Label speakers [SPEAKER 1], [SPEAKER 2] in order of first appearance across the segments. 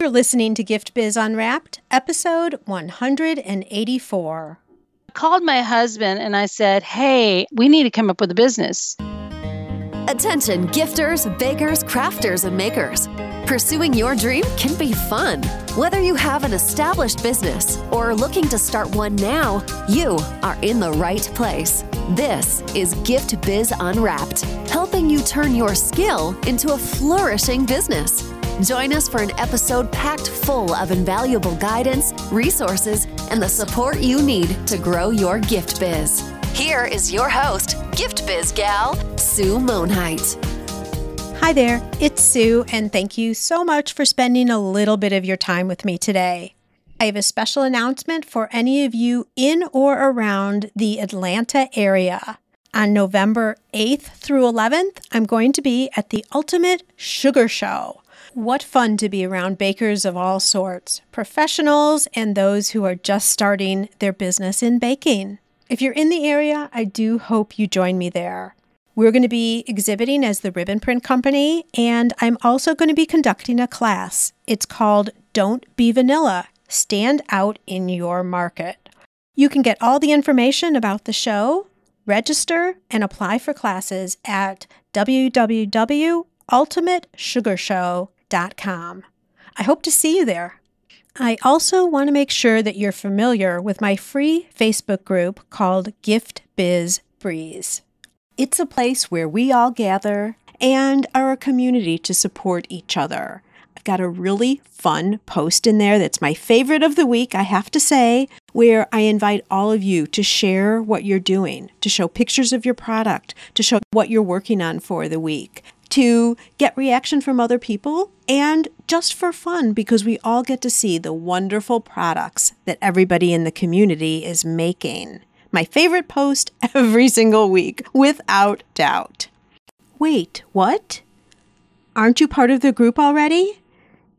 [SPEAKER 1] You're listening to Gift Biz Unwrapped, episode 184.
[SPEAKER 2] I called my husband and I said, Hey, we need to come up with a business.
[SPEAKER 3] Attention, gifters, bakers, crafters, and makers. Pursuing your dream can be fun. Whether you have an established business or are looking to start one now, you are in the right place. This is Gift Biz Unwrapped, helping you turn your skill into a flourishing business. Join us for an episode packed full of invaluable guidance, resources, and the support you need to grow your gift biz. Here is your host, Gift Biz gal, Sue Monheit.
[SPEAKER 1] Hi there, it's Sue, and thank you so much for spending a little bit of your time with me today. I have a special announcement for any of you in or around the Atlanta area. On November 8th through 11th, I'm going to be at the Ultimate Sugar Show. What fun to be around bakers of all sorts, professionals and those who are just starting their business in baking. If you're in the area, I do hope you join me there. We're going to be exhibiting as the Ribbon Print Company, and I'm also going to be conducting a class. It's called Don't Be Vanilla Stand Out in Your Market. You can get all the information about the show, register, and apply for classes at www.ultimatesugarshow.com I hope to see you there. I also want to make sure that you're familiar with my free Facebook group called Gift Biz Breeze. It's a place where we all gather and are a community to support each other. I've got a really fun post in there that's my favorite of the week, I have to say, where I invite all of you to share what you're doing, to show pictures of your product, to show what you're working on for the week to get reaction from other people and just for fun because we all get to see the wonderful products that everybody in the community is making. My favorite post every single week, without doubt. Wait, what? Aren't you part of the group already?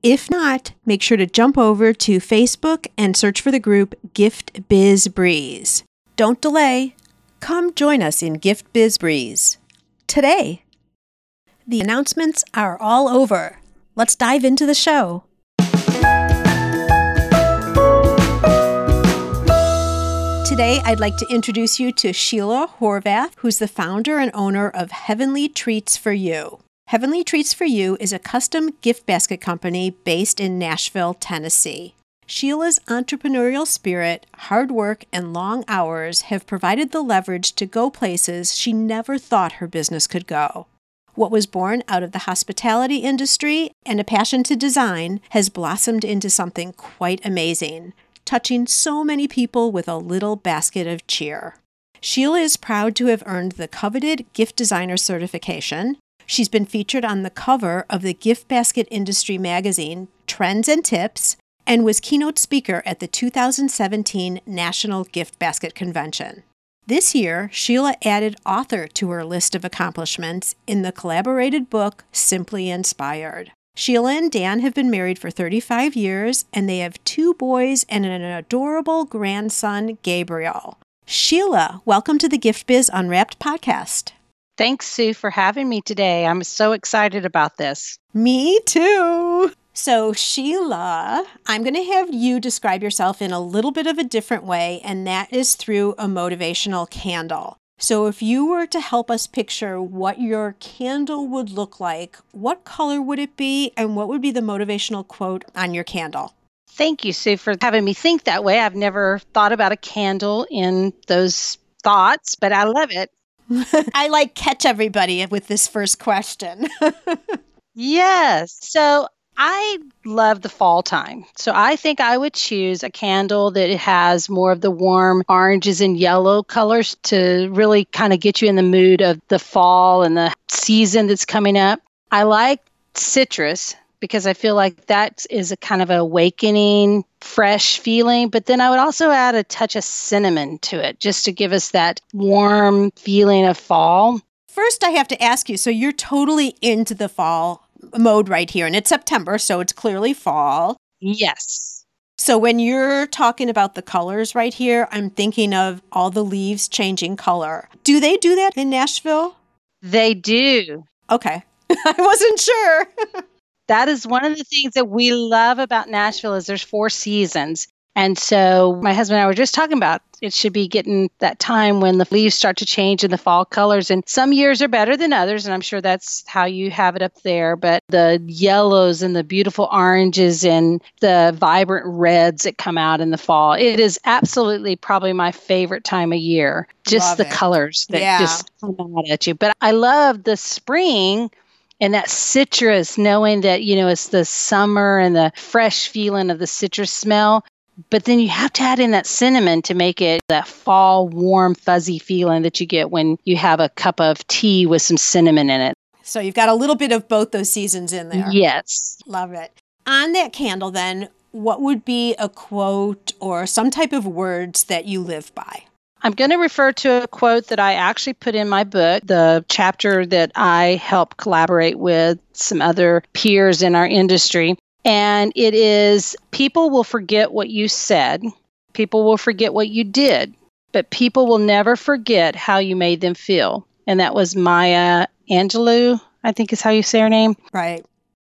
[SPEAKER 1] If not, make sure to jump over to Facebook and search for the group Gift Biz Breeze. Don't delay. Come join us in Gift Biz Breeze today. The announcements are all over. Let's dive into the show. Today, I'd like to introduce you to Sheila Horvath, who's the founder and owner of Heavenly Treats for You. Heavenly Treats for You is a custom gift basket company based in Nashville, Tennessee. Sheila's entrepreneurial spirit, hard work, and long hours have provided the leverage to go places she never thought her business could go. What was born out of the hospitality industry and a passion to design has blossomed into something quite amazing, touching so many people with a little basket of cheer. Sheila is proud to have earned the coveted gift designer certification. She's been featured on the cover of the gift basket industry magazine, Trends and Tips, and was keynote speaker at the 2017 National Gift Basket Convention. This year, Sheila added author to her list of accomplishments in the collaborated book Simply Inspired. Sheila and Dan have been married for 35 years and they have two boys and an adorable grandson, Gabriel. Sheila, welcome to the Gift Biz Unwrapped podcast.
[SPEAKER 2] Thanks, Sue, for having me today. I'm so excited about this.
[SPEAKER 1] Me too. So, Sheila, I'm going to have you describe yourself in a little bit of a different way, and that is through a motivational candle. So, if you were to help us picture what your candle would look like, what color would it be, and what would be the motivational quote on your candle?
[SPEAKER 2] Thank you, Sue, for having me think that way. I've never thought about a candle in those thoughts, but I love it.
[SPEAKER 1] I like catch everybody with this first question.
[SPEAKER 2] yes. So I love the fall time. So I think I would choose a candle that has more of the warm oranges and yellow colors to really kind of get you in the mood of the fall and the season that's coming up. I like citrus because I feel like that is a kind of awakening, fresh feeling. But then I would also add a touch of cinnamon to it just to give us that warm feeling of fall.
[SPEAKER 1] First, I have to ask you so you're totally into the fall mode right here, and it's September, so it's clearly fall.
[SPEAKER 2] Yes.
[SPEAKER 1] So when you're talking about the colors right here, I'm thinking of all the leaves changing color. Do they do that in Nashville?
[SPEAKER 2] They do.
[SPEAKER 1] Okay. I wasn't sure.
[SPEAKER 2] That is one of the things that we love about Nashville is there's four seasons. And so my husband and I were just talking about it should be getting that time when the leaves start to change in the fall colors. And some years are better than others. And I'm sure that's how you have it up there. But the yellows and the beautiful oranges and the vibrant reds that come out in the fall, it is absolutely probably my favorite time of year. Just
[SPEAKER 1] Love
[SPEAKER 2] the
[SPEAKER 1] it.
[SPEAKER 2] colors that
[SPEAKER 1] Yeah.
[SPEAKER 2] just come out at you. But I love the spring and that citrus, knowing that, you know, it's the summer and the fresh feeling of the citrus smell. But then you have to add in that cinnamon to make it that fall, warm, fuzzy feeling that you get when you have a cup of tea with some cinnamon in it.
[SPEAKER 1] So you've got a little bit of both those seasons in there.
[SPEAKER 2] Yes.
[SPEAKER 1] Love it. On that candle, then, what would be a quote or some type of words that you live by?
[SPEAKER 2] I'm going to refer to a quote that I actually put in my book, the chapter that I help collaborate with some other peers in our industry. And it is people will forget what you said, people will forget what you did, but people will never forget how you made them feel. And that was Maya Angelou, I think is how you say her name.
[SPEAKER 1] Right.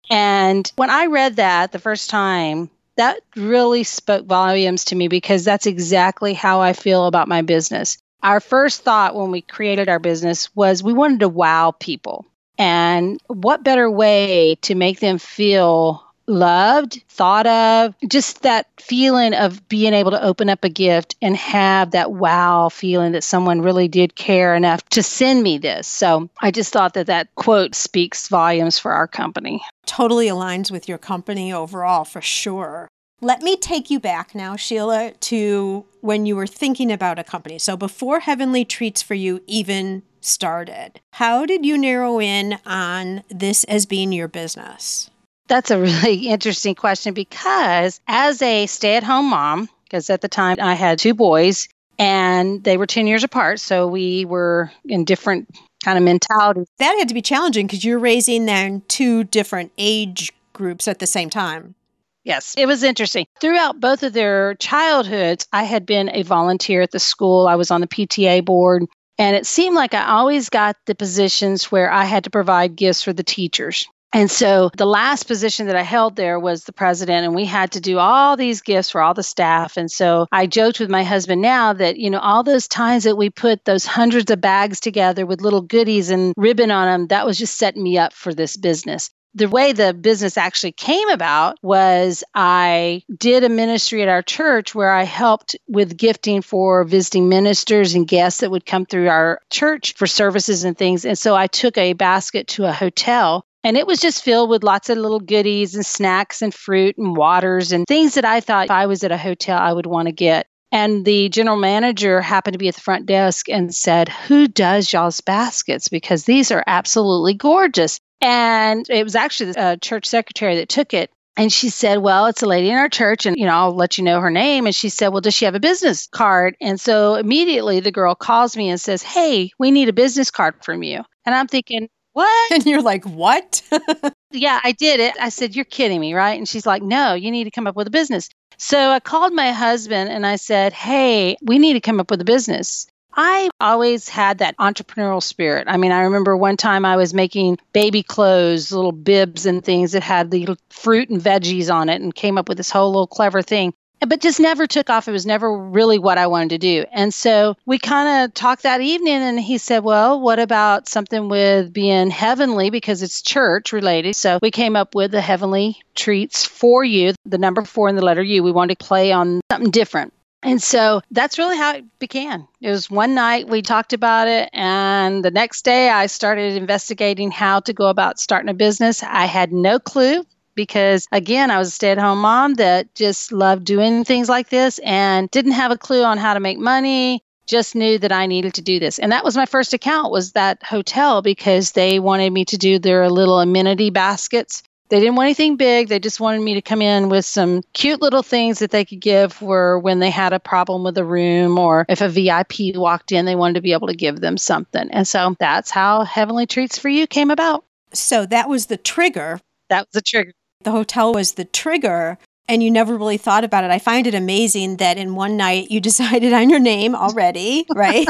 [SPEAKER 2] And when I read that the first time, that really spoke volumes to me because that's exactly how I feel about my business. Our first thought when we created our business was we wanted to wow people. And what better way to make them feel loved, thought of, just that feeling of being able to open up a gift and have that wow feeling that someone really did care enough to send me this. So I just thought that that quote speaks volumes for our company.
[SPEAKER 1] Totally aligns with your company overall, for sure. Let me take you back now, Sheila, to when you were thinking about a company. So before Heavenly Treats for You even started, how did you narrow in on this as being your business?
[SPEAKER 2] That's a really interesting question because as a stay at home mom, because at the time I had two boys and they were 10 years apart, so we were in different kind of mentalities.
[SPEAKER 1] That had to be challenging because you're raising then two different age groups at the same time.
[SPEAKER 2] Yes, it was interesting. Throughout both of their childhoods, I had been a volunteer at the school. I was on the PTA board, and it seemed like I always got the positions where I had to provide gifts for the teachers. And so the last position that I held there was the president, and we had to do all these gifts for all the staff. And so I joked with my husband now that, you know, all those times that we put those hundreds of bags together with little goodies and ribbon on them, that was just setting me up for this business the way the business actually came about was I did a ministry at our church where I helped with gifting for visiting ministers and guests that would come through our church for services and things. And so I took a basket to a hotel and it was just filled with lots of little goodies and snacks and fruit and waters and things that I thought if I was at a hotel I would want to get. And the general manager happened to be at the front desk and said, Who does y'all's baskets? Because these are absolutely gorgeous. And it was actually the uh, church secretary that took it. And she said, Well, it's a lady in our church, and you know, I'll let you know her name. And she said, Well, does she have a business card? And so immediately the girl calls me and says, Hey, we need a business card from you. And I'm thinking, What?
[SPEAKER 1] And you're like, what?
[SPEAKER 2] yeah, I did it. I said, You're kidding me, right? And she's like, No, you need to come up with a business. So I called my husband and I said, Hey, we need to come up with a business. I always had that entrepreneurial spirit. I mean, I remember one time I was making baby clothes, little bibs and things that had the fruit and veggies on it and came up with this whole little clever thing. But just never took off. It was never really what I wanted to do. And so we kind of talked that evening, and he said, Well, what about something with being heavenly because it's church related? So we came up with the heavenly treats for you, the number four in the letter U. We wanted to play on something different. And so that's really how it began. It was one night we talked about it, and the next day I started investigating how to go about starting a business. I had no clue because, again, I was a stay at home mom that just loved doing things like this and didn't have a clue on how to make money. Just knew that I needed to do this. And that was my first account was that hotel because they wanted me to do their little amenity baskets they didn't want anything big. They just wanted me to come in with some cute little things that they could give for when they had a problem with a room or if a VIP walked in, they wanted to be able to give them something. And so that's how Heavenly Treats for You came about.
[SPEAKER 1] So that was the trigger.
[SPEAKER 2] That was the trigger.
[SPEAKER 1] The hotel was the trigger. and you never really thought about it. I find it amazing that in one night you decided on your name already, right?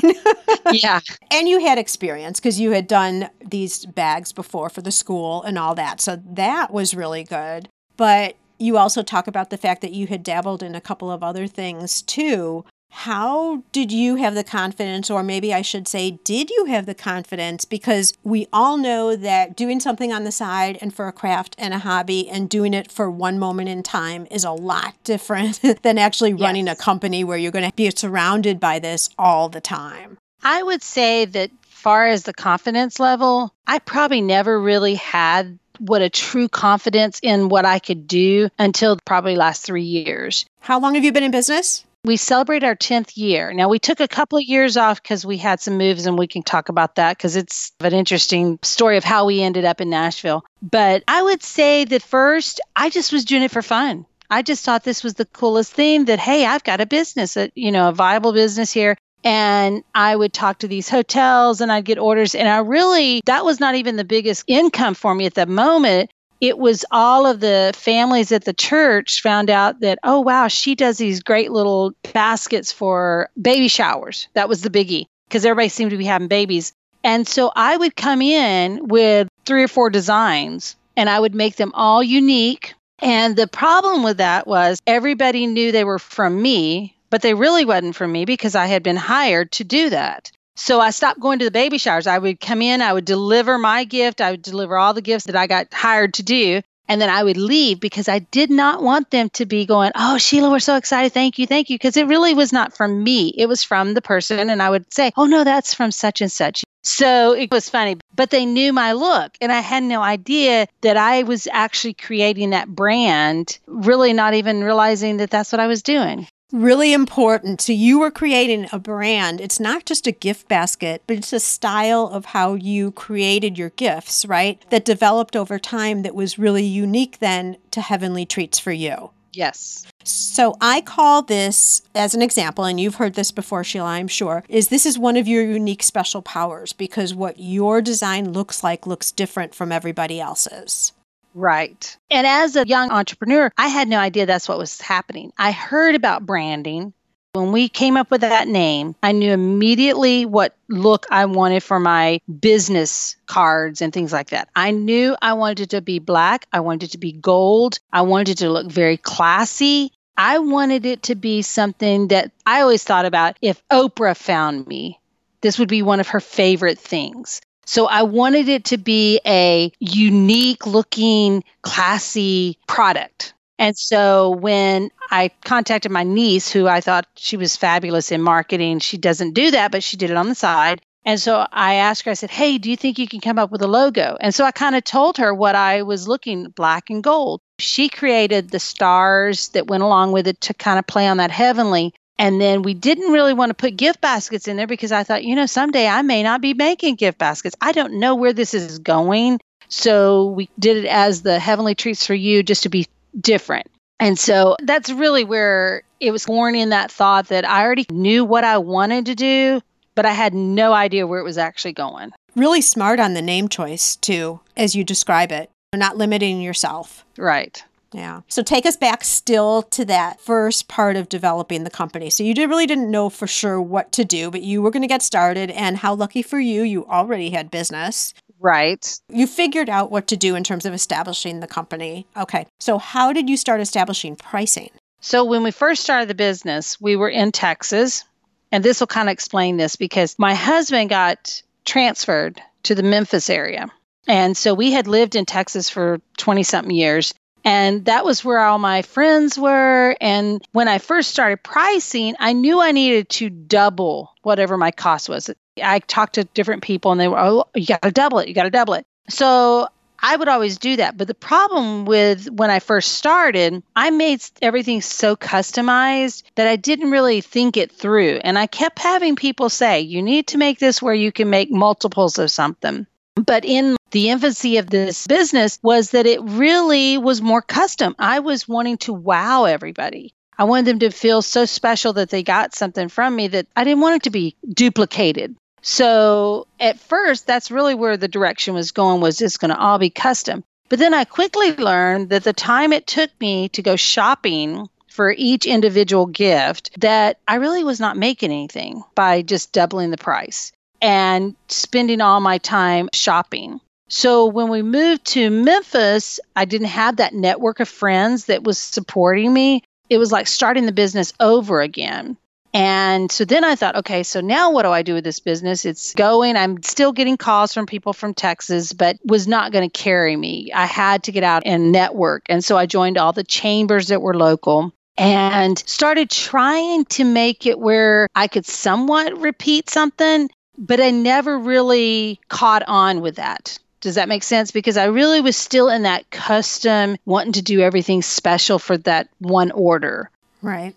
[SPEAKER 2] yeah.
[SPEAKER 1] and you had experience because you had done these bags before for the school and all that. So that was really good. But you also talk about the fact that you had dabbled in a couple of other things too. How did you have the confidence, or maybe I should say, did you have the confidence? Because we all know that doing something on the side and for a craft and a hobby and doing it for one moment in time is a lot different than actually running yes. a company where you're going to be surrounded by this all the time.
[SPEAKER 2] I would say that, far as the confidence level, I probably never really had what a true confidence in what I could do until probably last three years.
[SPEAKER 1] How long have you been in business?
[SPEAKER 2] We celebrate our 10th year. Now, we took a couple of years off because we had some moves, and we can talk about that because it's an interesting story of how we ended up in Nashville. But I would say that first, I just was doing it for fun. I just thought this was the coolest thing that, hey, I've got a business, a, you know, a viable business here. And I would talk to these hotels and I'd get orders. And I really, that was not even the biggest income for me at the moment it was all of the families at the church found out that, oh, wow, she does these great little baskets for baby showers. That was the biggie because everybody seemed to be having babies. And so I would come in with three or four designs and I would make them all unique. And the problem with that was everybody knew they were from me, but they really wasn't from me because I had been hired to do that. So I stopped going to the baby showers. I would come in, I would deliver my gift, I would deliver all the gifts that I got hired to do. And then I would leave because I did not want them to be going, Oh, Sheila, we're so excited. Thank you. Thank you. Because it really was not from me. It was from the person. And I would say, Oh, no, that's from such and such. So it was funny, but they knew my look. And I had no idea that I was actually creating that brand, really not even realizing that that's what I was doing
[SPEAKER 1] really important. So you were creating a brand. It's not just a gift basket, but it's a style of how you created your gifts, right? That developed over time that was really unique then to Heavenly Treats for You.
[SPEAKER 2] Yes.
[SPEAKER 1] So I call this as an example, and you've heard this before, Sheila, I'm sure, is this is one of your unique special powers because what your design looks like looks different from everybody else's.
[SPEAKER 2] Right. And as a young entrepreneur, I had no idea that's what was happening. I heard about branding. When we came up with that name, I knew immediately what look I wanted for my business cards and things like that. I knew I wanted it to be black, I wanted it to be gold, I wanted it to look very classy. I wanted it to be something that I always thought about if Oprah found me, this would be one of her favorite things. So I wanted it to be a unique looking, classy product. And so when I contacted my niece, who I thought she was fabulous in marketing, she doesn't do that, but she did it on the side. And so I asked her, I said, Hey, do you think you can come up with a logo? And so I kind of told her what I was looking black and gold. She created the stars that went along with it to kind of play on that heavenly. And then we didn't really want to put gift baskets in there because I thought, you know, someday I may not be making gift baskets. I don't know where this is going. So we did it as the Heavenly Treats for You just to be different. And so that's really where it was born in that thought that I already knew what I wanted to do, but I had no idea where it was actually going.
[SPEAKER 1] Really smart on the name choice, too, as you describe it. Not limiting yourself.
[SPEAKER 2] Right.
[SPEAKER 1] Yeah. So take us back still to that first part of developing the company. So you did, really didn't know for sure what to do, but you were going to get started. And how lucky for you, you already had business.
[SPEAKER 2] Right.
[SPEAKER 1] You figured out what to do in terms of establishing the company. Okay. So how did you start establishing pricing?
[SPEAKER 2] So when we first started the business, we were in Texas. And this will kind of explain this because my husband got transferred to the Memphis area. And so we had lived in Texas for 20 something years. And that was where all my friends were. And when I first started pricing, I knew I needed to double whatever my cost was. I talked to different people and they were, oh, you got to double it. You got to double it. So I would always do that. But the problem with when I first started, I made everything so customized that I didn't really think it through. And I kept having people say, you need to make this where you can make multiples of something. But in the infancy of this business was that it really was more custom. I was wanting to wow everybody. I wanted them to feel so special that they got something from me that I didn't want it to be duplicated. So at first, that's really where the direction was going was it's going to all be custom. But then I quickly learned that the time it took me to go shopping for each individual gift that I really was not making anything by just doubling the price and spending all my time shopping. So when we moved to Memphis, I didn't have that network of friends that was supporting me. It was like starting the business over again. And so then I thought, okay, so now what do I do with this business? It's going. I'm still getting calls from people from Texas, but was not going to carry me. I had to get out and network. And so I joined all the chambers that were local and started trying to make it where I could somewhat repeat something, but I never really caught on with that. Does that make sense? Because I really was still in that custom, wanting to do everything special for that one order.
[SPEAKER 1] Right.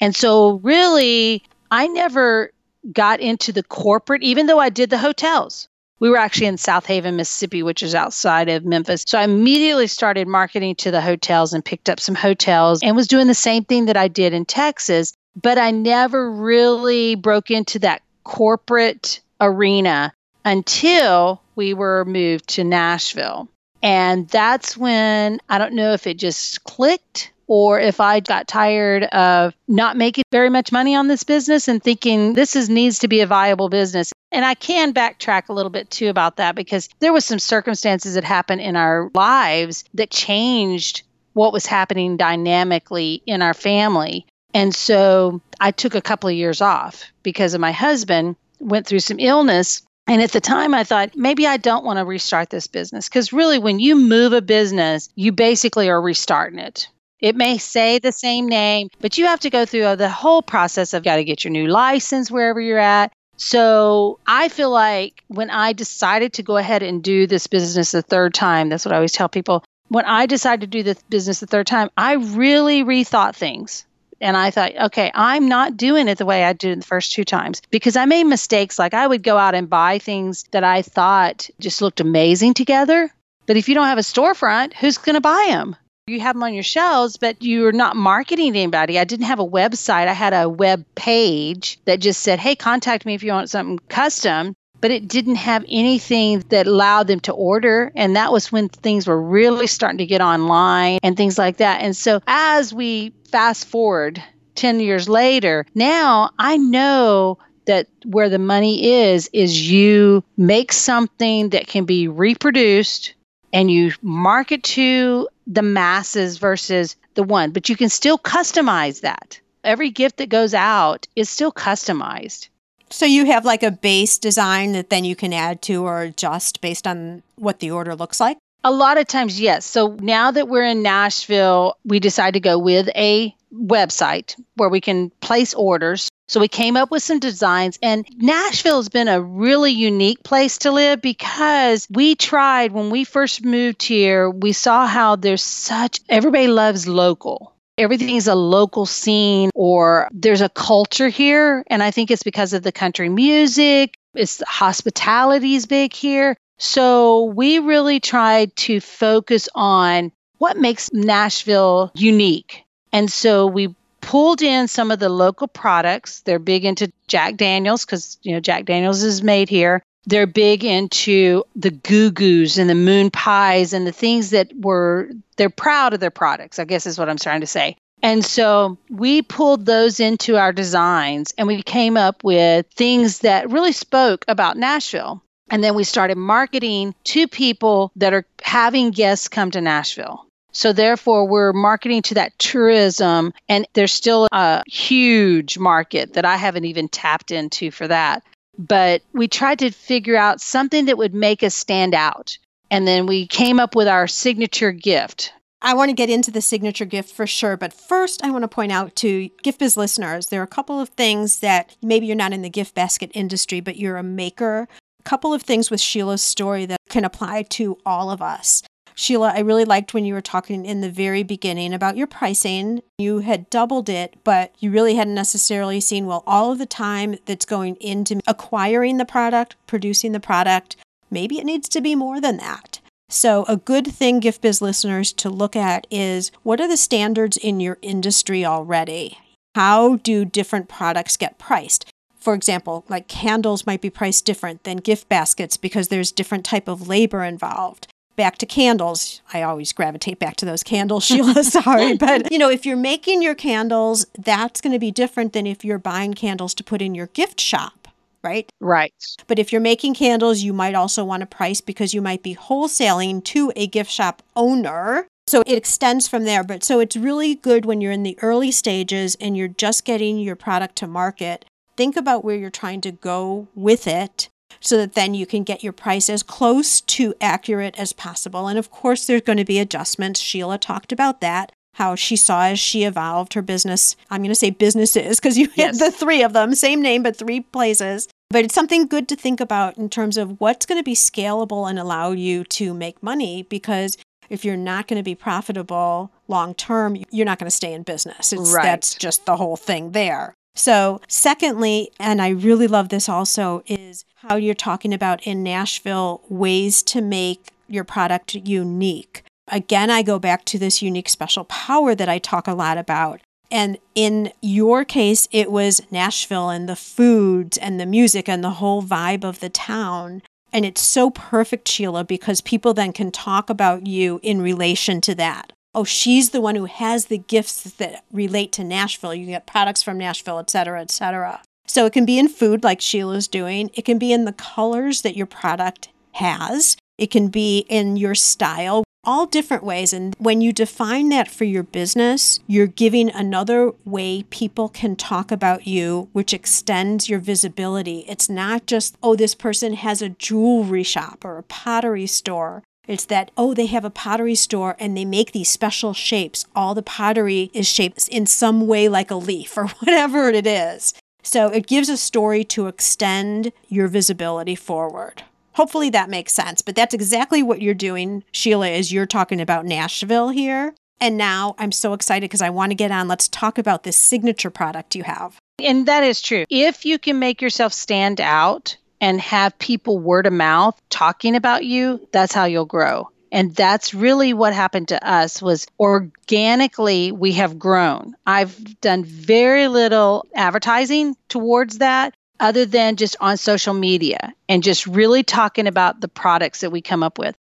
[SPEAKER 2] And so, really, I never got into the corporate, even though I did the hotels. We were actually in Southaven, Mississippi, which is outside of Memphis. So I immediately started marketing to the hotels and picked up some hotels and was doing the same thing that I did in Texas. But I never really broke into that corporate arena until we were moved to Nashville. And that's when I don't know if it just clicked or if I got tired of not making very much money on this business and thinking this is needs to be a viable business. And I can backtrack a little bit too about that because there was some circumstances that happened in our lives that changed what was happening dynamically in our family. And so I took a couple of years off because of my husband went through some illness and at the time, I thought maybe I don't want to restart this business because really, when you move a business, you basically are restarting it. It may say the same name, but you have to go through uh, the whole process of got to get your new license wherever you're at. So I feel like when I decided to go ahead and do this business the third time, that's what I always tell people. When I decided to do this business the third time, I really rethought things. And I thought, okay, I'm not doing it the way I did the first two times because I made mistakes. Like I would go out and buy things that I thought just looked amazing together. But if you don't have a storefront, who's going to buy them? you have them on your shelves, but you're not marketing to anybody. I didn't have a website. I had a web page that just said, hey, contact me if you want something custom. But it didn't have anything that allowed them to order. And that was when things were really starting to get online and things like that. And so as we fast forward 10 years later, now I know that where the money is, is you make something that can be reproduced and you market to the masses versus the one, but you can still customize that. Every gift that goes out is still customized.
[SPEAKER 1] So you have like a base design that then you can add to or adjust based on what the order looks like?
[SPEAKER 2] A lot of times, yes. So now that we're in Nashville, we decide to go with a website where we can place orders. So we came up with some designs, and Nashville has been a really unique place to live because we tried when we first moved here, we saw how there's such, everybody loves local. Everything is a local scene, or there's a culture here. And I think it's because of the country music, it's hospitality is big here. So we really tried to focus on what makes Nashville unique. And so we pulled in some of the local products. They're big into Jack Daniels because, you know, Jack Daniels is made here. They're big into the goo goos and the moon pies and the things that were, they're proud of their products, I guess is what I'm trying to say. And so we pulled those into our designs and we came up with things that really spoke about Nashville. And then we started marketing to people that are having guests come to Nashville. So therefore, we're marketing to that tourism, and there's still a huge market that I haven't even tapped into for that. But we tried to figure out something that would make us stand out. And then we came up with our signature gift.
[SPEAKER 1] I want to get into the signature gift for sure, but first I want to point out to Gift Biz listeners there are a couple of things that maybe you're not in the gift basket industry, but you're a maker. A couple of things with Sheila's story that can apply to all of us. Sheila, I really liked when you were talking in the very beginning about your pricing. You had doubled it, but you really hadn't necessarily seen, well, all of the time that's going into acquiring the product, producing the product, maybe it needs to be more than that. So, a good thing, Gift Biz listeners, to look at is what are the standards in your industry already? How do different products get priced? For example, like candles might be priced different than gift baskets because there's different type of labor involved back to candles. I always gravitate back to those candles, Sheila. Sorry. But, you know, if you're making your candles, that's going to be different than if you're buying candles to put in your gift shop, right?
[SPEAKER 2] Right.
[SPEAKER 1] But if you're making candles, you might also want to price because you might be wholesaling to a gift shop owner. So it extends from there. But so it's really good when you're in the early stages and you're just getting your product to market. Think about where you're trying to go with it so that then you can get your price as close to accurate as possible. And of course, there's going to be adjustments. Sheila talked about that. How she saw as she evolved her business. I'm going to say businesses because you
[SPEAKER 2] Yes.
[SPEAKER 1] had the three of them, same name, but three places. But it's something good to think about in terms of what's going to be scalable and allow you to make money because if you're not going to be profitable long term, you're not going to stay in business. It's,
[SPEAKER 2] Right.
[SPEAKER 1] That's just the whole thing there. So, secondly, and I really love this also, is how you're talking about in Nashville ways to make your product unique. Again, I go back to this unique special power that I talk a lot about. And in your case, it was Nashville and the foods and the music and the whole vibe of the town. And it's so perfect, Sheila, because people then can talk about you in relation to that. Oh, she's the one who has the gifts that relate to Nashville. You get products from Nashville, et cetera, et cetera. So it can be in food, like Sheila's doing. It can be in the colors that your product has. It can be in your style, all different ways. And when you define that for your business, you're giving another way people can talk about you, which extends your visibility. It's not just, oh, this person has a jewelry shop or a pottery store. It's that, oh, they have a pottery store and they make these special shapes. All the pottery is shaped in some way like a leaf or whatever it is. So it gives a story to extend your visibility forward. Hopefully that makes sense, but that's exactly what you're doing, Sheila, is you're talking about Nashville here. And now I'm so excited because I want to get on. Let's talk about this signature product you have.
[SPEAKER 2] And that is true. If you can make yourself stand out and have people word of mouth talking about you, that's how you'll grow. And that's really what happened to us was organically we have grown. I've done very little advertising towards that other than just on social media and just really talking about the products that we come up with.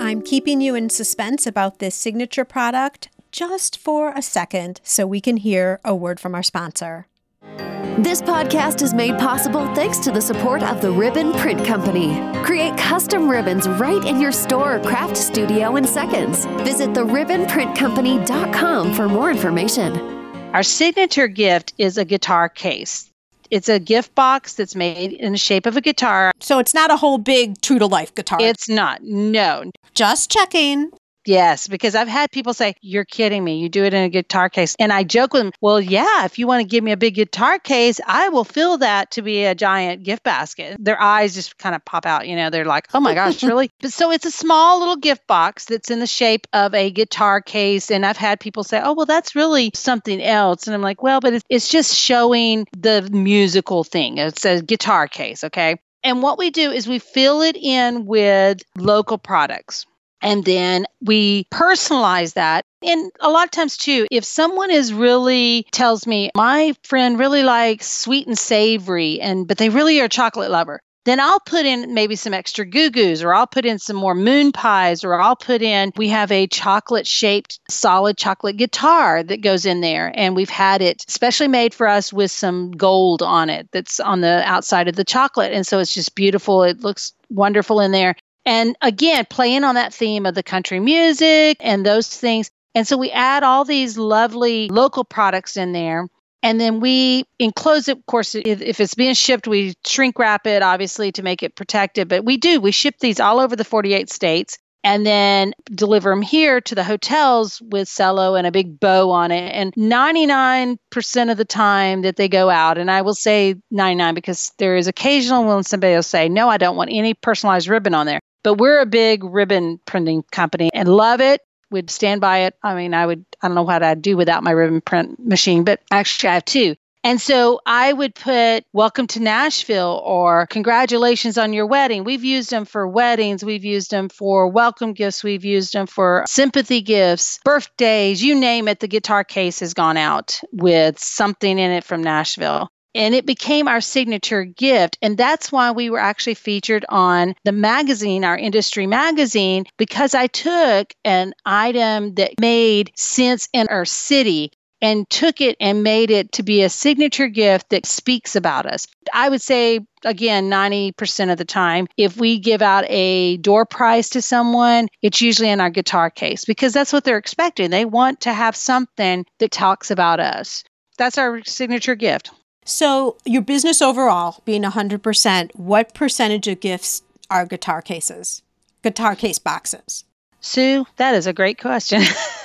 [SPEAKER 1] I'm keeping you in suspense about this signature product just for a second so we can hear a word from our sponsor.
[SPEAKER 3] This podcast is made possible thanks to the support of the Ribbon Print Company. Create custom ribbons right in your store or craft studio in seconds. Visit theribbonprintcompany.com for more information.
[SPEAKER 2] Our signature gift is a guitar case. It's a gift box that's made in the shape of a guitar.
[SPEAKER 1] So it's not a whole big true to life guitar.
[SPEAKER 2] It's not. No.
[SPEAKER 1] just checking.
[SPEAKER 2] Yes, because I've had people say, You're kidding me. You do it in a guitar case. And I joke with them, Well, yeah, if you want to give me a big guitar case, I will fill that to be a giant gift basket. Their eyes just kind of pop out. You know, they're like, Oh my gosh, really? But so it's a small little gift box that's in the shape of a guitar case. And I've had people say, Oh, well, that's really something else. And I'm like, Well, but it's, it's just showing the musical thing. It's a guitar case. Okay. And what we do is we fill it in with local products. And then we personalize that. And a lot of times, too, if someone is really tells me, my friend really likes sweet and savory, and but they really are a chocolate lover, then I'll put in maybe some extra goo goos, or I'll put in some more moon pies, or I'll put in, we have a chocolate shaped solid chocolate guitar that goes in there. And we've had it specially made for us with some gold on it that's on the outside of the chocolate. And so it's just beautiful. It looks wonderful in there. And again, playing on that theme of the country music and those things. And so we add all these lovely local products in there. And then we enclose it. Of course, if, it's being shipped, we shrink wrap it, obviously, to make it protected. But we do, we ship these all over the 48 states and then deliver them here to the hotels with cello and a big bow on it. And 99% of the time that they go out, and I will say 99 because there is occasional when somebody will say, No, I don't want any personalized ribbon on there. But we're a big ribbon printing company and love it. Would stand by it. I mean, I would, I don't know what I'd do without my ribbon print machine, but actually I have two. And so I would put welcome to Nashville or congratulations on your wedding. We've used them for weddings. We've used them for welcome gifts. We've used them for sympathy gifts, birthdays, you name it. The guitar case has gone out with something in it from Nashville. and it became our signature gift. And that's why we were actually featured on the magazine, our industry magazine, because I took an item that made sense in our city and took it and made it to be a signature gift that speaks about us. I would say, again, 90% of the time, if we give out a door prize to someone, it's usually in our guitar case because that's what they're expecting. They want to have something that talks about us. That's our signature gift.
[SPEAKER 1] So, your business overall being 100%, what percentage of gifts are guitar cases, guitar case boxes?
[SPEAKER 2] Sue, that is a great question.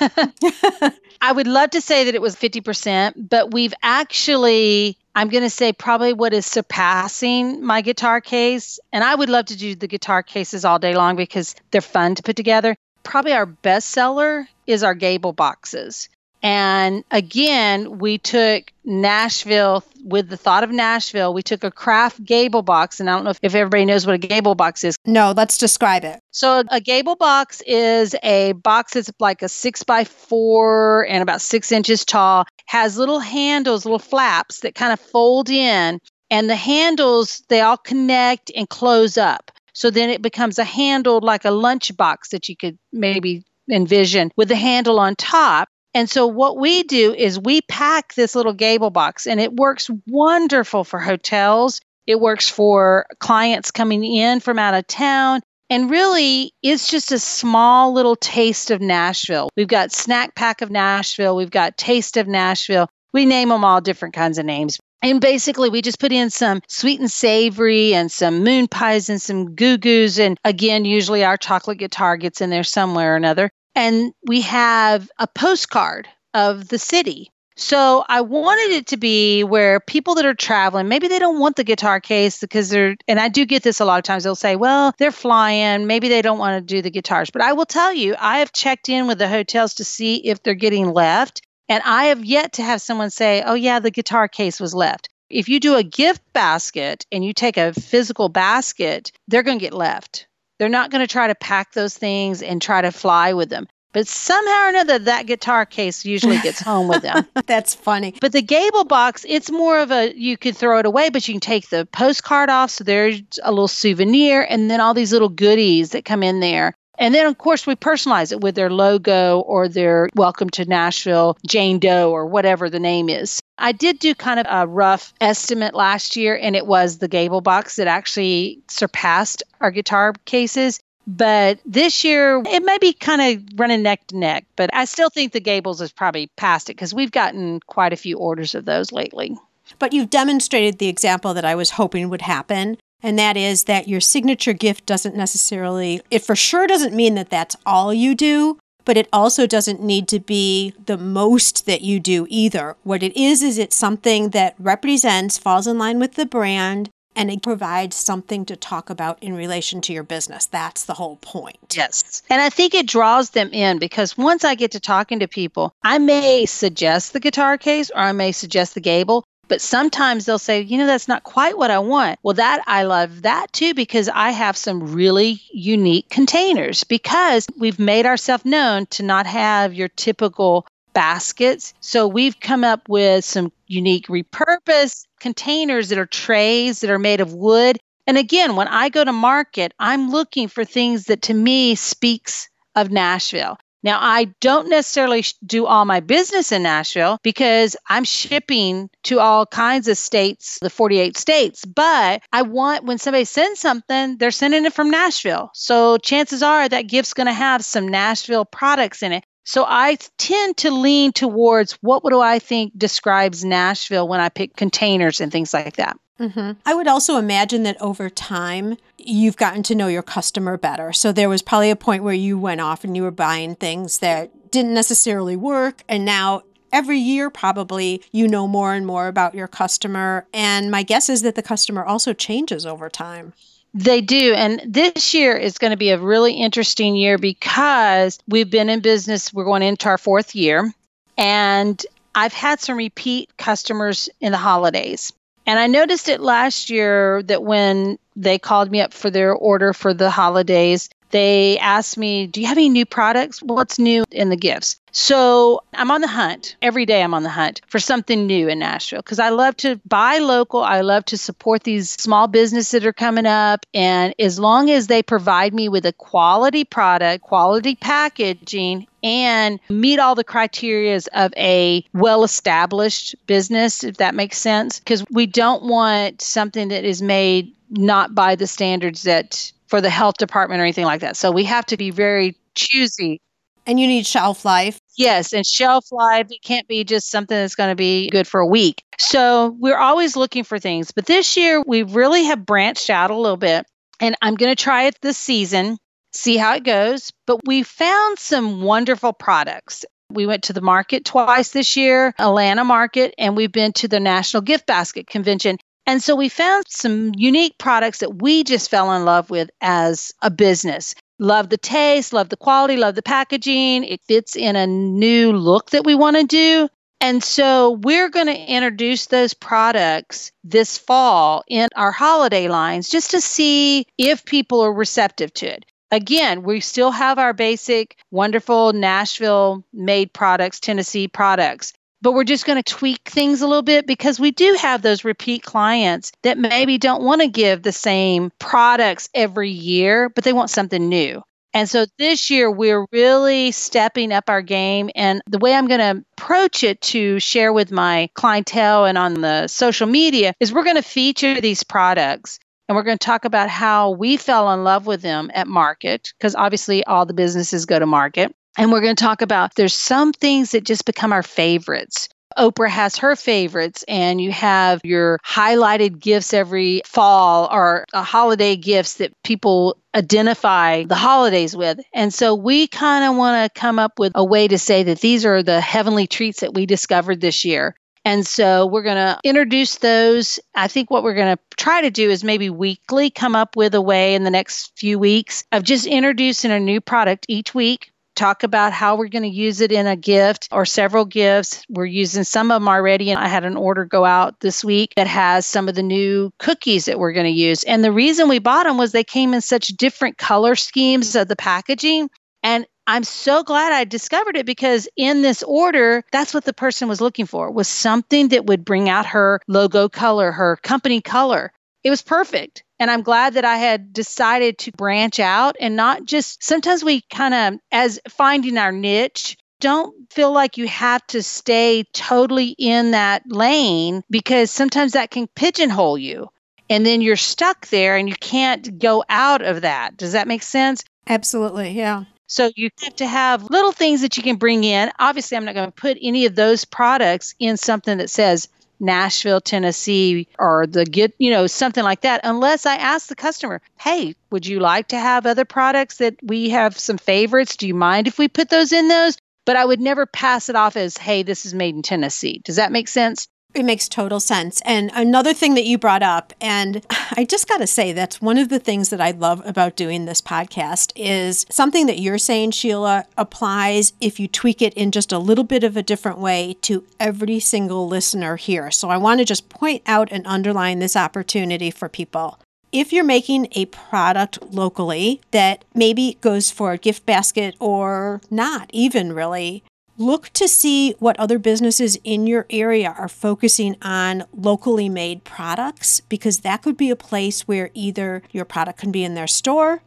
[SPEAKER 2] I would love to say that it was 50%, but we've actually, I'm going to say probably what is surpassing my guitar case. And I would love to do the guitar cases all day long because they're fun to put together. Probably our best seller is our gable boxes. And again, we took Nashville with the thought of Nashville. We took a kraft gable box, and I don't know if, if everybody knows what a gable box is.
[SPEAKER 1] No, let's describe it.
[SPEAKER 2] So, a gable box is a box that's like a six by four and about six inches tall, has little handles, little flaps that kind of fold in, and the handles they all connect and close up. So then it becomes a handled like a lunch box that you could maybe envision with the handle on top. And so what we do is we pack this little gable box and it works wonderful for hotels. It works for clients coming in from out of town. And really, it's just a small little taste of Nashville. We've got Snack Pack of Nashville. We've got Taste of Nashville. We name them all different kinds of names. And basically, we just put in some sweet and savory and some moon pies and some goo goos. And again, usually our chocolate guitar gets in there somewhere or another and we have a postcard of the city. So I wanted it to be where people that are traveling, maybe they don't want the guitar case because they're, and I do get this a lot of times. They'll say, well, they're flying. Maybe they don't want to do the guitars. But I will tell you, I have checked in with the hotels to see if they're getting left. And I have yet to have someone say, oh, yeah, the guitar case was left. If you do a gift basket and you take a physical basket, they're going to get left. They're not going to try to pack those things and try to fly with them. But somehow or another, that guitar case usually gets home with them.
[SPEAKER 1] That's funny.
[SPEAKER 2] But the Gable box, it's more of a you could throw it away, but you can take the postcard off. So there's a little souvenir, and then all these little goodies that come in there. And then, of course, we personalize it with their logo or their Welcome to Nashville, Jane Doe, or whatever the name is. I did do kind of a rough estimate last year, and it was the Gable box that actually surpassed our guitar cases. But this year, it may be kind of running neck to neck, but I still think the Gables is probably past it because we've gotten quite a few orders of those lately.
[SPEAKER 1] But you've demonstrated the example that I was hoping would happen. And that is that your signature gift doesn't necessarily, it for sure doesn't mean that that's all you do, but it also doesn't need to be the most that you do either. What it is, is it's something that represents, falls in line with the brand, and it provides something to talk about in relation to your business. That's the whole point.
[SPEAKER 2] Yes. And I think it draws them in because once I get to talking to people, I may suggest the guitar case or I may suggest the gable. But sometimes they'll say, you know, that's not quite what I want. Well, that I love that too because I have some really unique containers because we've made ourselves known to not have your typical baskets. So we've come up with some unique repurposed containers that are trays that are made of wood. And again, when I go to market, I'm looking for things that to me speaks of Nashville. Now, I don't necessarily do all my business in Nashville because I'm shipping to all kinds of states, the 48 states. But I want when somebody sends something, they're sending it from Nashville. So chances are that gift's going to have some Nashville products in it. So I tend to lean towards what do I think describes Nashville when I pick containers and things like that.
[SPEAKER 1] Mm-hmm. I would also imagine that over time, you've gotten to know your customer better. So there was probably a point where you went off and you were buying things that didn't necessarily work. And now every year, probably you know more and more about your customer. And my guess is that the customer also changes over time.
[SPEAKER 2] They do. And this year is going to be a really interesting year because we've been in business, we're going into our fourth year. And I've had some repeat customers in the holidays. And I noticed it last year that when they called me up for their order for the holidays, they asked me, Do you have any new products? What's new in the gifts? So I'm on the hunt. Every day I'm on the hunt for something new in Nashville because I love to buy local. I love to support these small businesses that are coming up. And as long as they provide me with a quality product, quality packaging, and meet all the criterias of a well established business, if that makes sense, because we don't want something that is made not by the standards that for the health department or anything like that. So we have to be very choosy.
[SPEAKER 1] And you need shelf life.
[SPEAKER 2] Yes, and shelf life, it can't be just something that's going to be good for a week. So we're always looking for things. But this year, we really have branched out a little bit. And I'm going to try it this season, see how it goes. But we found some wonderful products. We went to the market twice this year, Atlanta Market, and we've been to the National Gift Basket Convention. And so we found some unique products that we just fell in love with as a business. Love the taste, love the quality, love the packaging. It fits in a new look that we want to do. And so we're going to introduce those products this fall in our holiday lines just to see if people are receptive to it. Again, we still have our basic, wonderful Nashville made products, Tennessee products but we're just going to tweak things a little bit because we do have those repeat clients that maybe don't want to give the same products every year, but they want something new. And so this year, we're really stepping up our game. And the way I'm going to approach it to share with my clientele and on the social media is we're going to feature these products and we're going to talk about how we fell in love with them at market, because obviously all the businesses go to market. And we're going to talk about there's some things that just become our favorites. Oprah has her favorites, and you have your highlighted gifts every fall or uh, holiday gifts that people identify the holidays with. And so we kind of want to come up with a way to say that these are the heavenly treats that we discovered this year. And so we're going to introduce those. I think what we're going to try to do is maybe weekly come up with a way in the next few weeks of just introducing a new product each week talk about how we're going to use it in a gift or several gifts. We're using some of them already, and I had an order go out this week that has some of the new cookies that we're going to use. And the reason we bought them was they came in such different color schemes of the packaging. And I'm so glad I discovered it because in this order, that's what the person was looking for was something that would bring out her logo color, her company color. It was perfect. And I'm glad that I had decided to branch out and not just sometimes we kind of, as finding our niche, don't feel like you have to stay totally in that lane because sometimes that can pigeonhole you. And then you're stuck there and you can't go out of that. Does that make sense?
[SPEAKER 1] Absolutely. Yeah.
[SPEAKER 2] So you have to have little things that you can bring in. Obviously, I'm not going to put any of those products in something that says Nashville, Tennessee, or the get, you know, something like that, unless I ask the customer, hey, would you like to have other products that we have some favorites? Do you mind if we put those in those? But I would never pass it off as, hey, this is made in Tennessee. Does that make sense?
[SPEAKER 1] It makes total sense. And another thing that you brought up, and I just got to say, that's one of the things that I love about doing this podcast is something that you're saying, Sheila, applies if you tweak it in just a little bit of a different way to every single listener here. So I want to just point out and underline this opportunity for people if you're making a product locally that maybe goes for a gift basket or not even really, Look to see what other businesses in your area are focusing on locally made products because that could be a place where either your product can be in their store,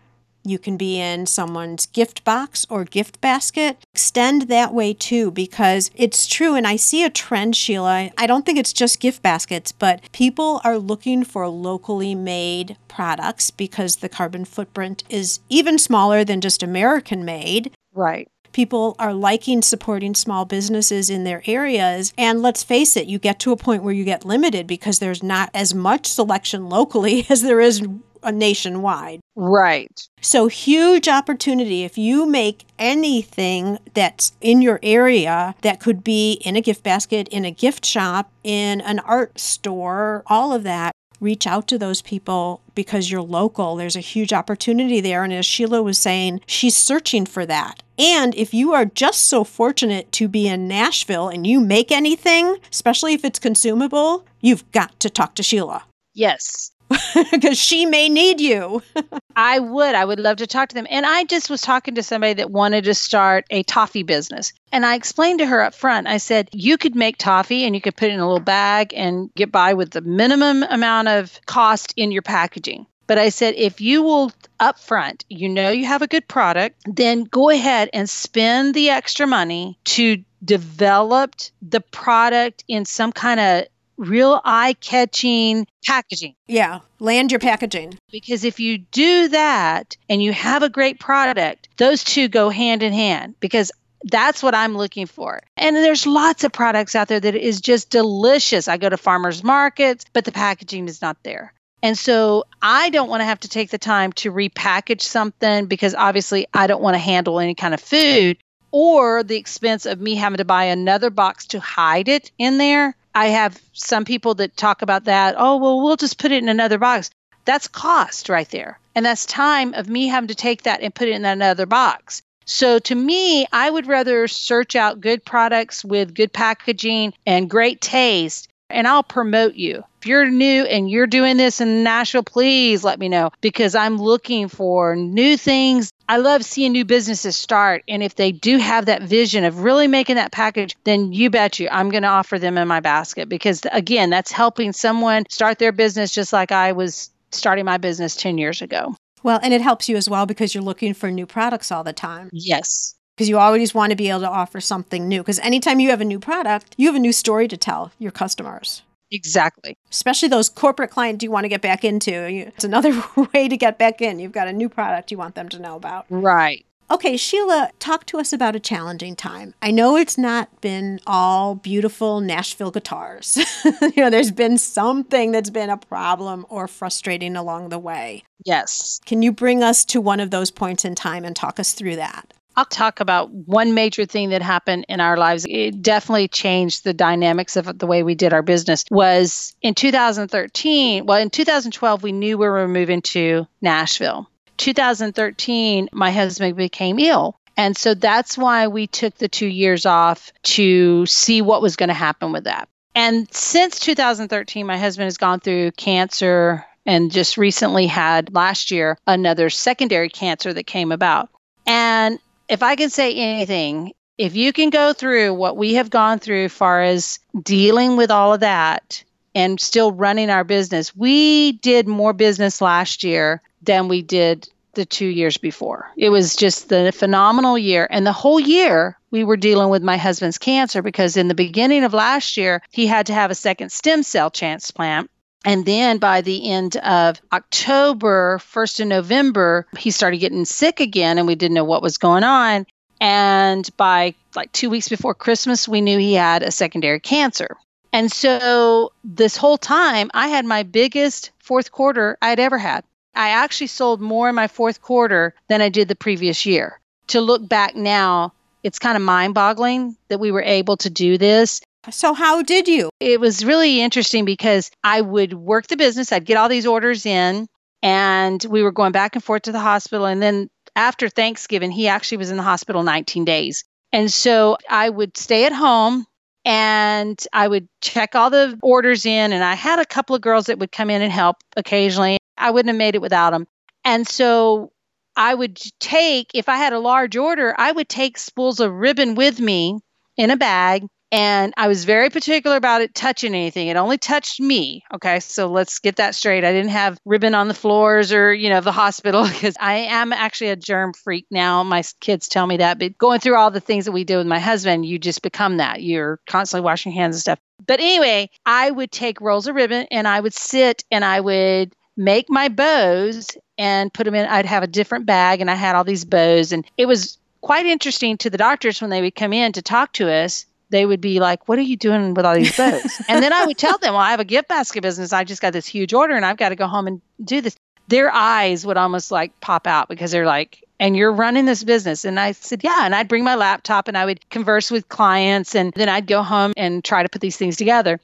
[SPEAKER 1] you can be in someone's gift box or gift basket. Extend that way too because it's true. And I see a trend, Sheila. I don't think it's just gift baskets, but people are looking for locally made products because the carbon footprint is even smaller than just American made.
[SPEAKER 2] Right
[SPEAKER 1] people are liking supporting small businesses in their areas. And let's face it, you get to a point where you get limited because there's not as much selection locally as there is a nationwide.
[SPEAKER 2] Right.
[SPEAKER 1] So huge opportunity if you make anything that's in your area that could be in a gift basket, in a gift shop, in an art store, all of that reach out to those people because you're local. There's a huge opportunity there. And as Sheila was saying, she's searching for that. And if you are just so fortunate to be in Nashville and you make anything, especially if it's consumable, you've got to talk to Sheila.
[SPEAKER 2] Yes.
[SPEAKER 1] because she may need you.
[SPEAKER 2] I would. I would love to talk to them. And I just was talking to somebody that wanted to start a toffee business. And I explained to her up front, I said, you could make toffee and you could put it in a little bag and get by with the minimum amount of cost in your packaging. But I said, if you will upfront, you know you have a good product, then go ahead and spend the extra money to develop the product in some kind of real eye catching packaging.
[SPEAKER 1] Yeah, land your packaging.
[SPEAKER 2] Because if you do that and you have a great product, those two go hand in hand because that's what I'm looking for. And there's lots of products out there that is just delicious. I go to farmers markets, but the packaging is not there. And so I don't want to have to take the time to repackage something because obviously I don't want to handle any kind of food or the expense of me having to buy another box to hide it in there. I have some people that talk about that. Oh, well, we'll just put it in another box. That's cost right there. And that's time of me having to take that and put it in another box. So to me, I would rather search out good products with good packaging and great taste and I'll promote you. If you're new and you're doing this in Nashville, please let me know because I'm looking for new things. I love seeing new businesses start. And if they do have that vision of really making that package, then you bet you I'm going to offer them in my basket because, again, that's helping someone start their business just like I was starting my business 10 years ago.
[SPEAKER 1] Well, and it helps you as well because you're looking for new products all the time.
[SPEAKER 2] Yes
[SPEAKER 1] because you always want to be able to offer something new. Because anytime you have a new product, you have a new story to tell your customers.
[SPEAKER 2] Exactly.
[SPEAKER 1] Especially those corporate clients you want to get back into. It's another way to get back in. You've got a new product you want them to know about.
[SPEAKER 2] Right.
[SPEAKER 1] Okay, Sheila, talk to us about a challenging time. I know it's not been all beautiful Nashville guitars. you know, there's been something that's been a problem or frustrating along the way.
[SPEAKER 2] Yes.
[SPEAKER 1] Can you bring us to one of those points in time and talk us through that?
[SPEAKER 2] I'll talk about one major thing that happened in our lives. It definitely changed the dynamics of the way we did our business. Was in 2013, well in 2012 we knew we were moving to Nashville. 2013 my husband became ill. And so that's why we took the 2 years off to see what was going to happen with that. And since 2013 my husband has gone through cancer and just recently had last year another secondary cancer that came about. And if I can say anything, if you can go through what we have gone through far as dealing with all of that and still running our business, we did more business last year than we did the two years before. It was just the phenomenal year. And the whole year, we were dealing with my husband's cancer because in the beginning of last year, he had to have a second stem cell transplant. And then by the end of October, 1st of November, he started getting sick again and we didn't know what was going on. And by like two weeks before Christmas, we knew he had a secondary cancer. And so this whole time, I had my biggest fourth quarter I'd ever had. I actually sold more in my fourth quarter than I did the previous year. To look back now, it's kind of mind boggling that we were able to do this.
[SPEAKER 1] So, how did you?
[SPEAKER 2] It was really interesting because I would work the business, I'd get all these orders in, and we were going back and forth to the hospital. And then after Thanksgiving, he actually was in the hospital 19 days. And so I would stay at home and I would check all the orders in. And I had a couple of girls that would come in and help occasionally. I wouldn't have made it without them. And so I would take, if I had a large order, I would take spools of ribbon with me in a bag and I was very particular about it touching anything. It only touched me. Okay. So let's get that straight. I didn't have ribbon on the floors or, you know, the hospital because I am actually a germ freak now. My kids tell me that. But going through all the things that we do with my husband, you just become that. You're constantly washing hands and stuff. But anyway, I would take rolls of ribbon and I would sit and I would make my bows and put them in. I'd have a different bag and I had all these bows. And it was quite interesting to the doctors when they would come in to talk to us they would be like, What are you doing with all these boats? and then I would tell them, Well, I have a gift basket business. I just got this huge order and I've got to go home and do this. Their eyes would almost like pop out because they're like, and you're running this business. And I said, yeah. And I'd bring my laptop and I would converse with clients and then I'd go home and try to put these things together.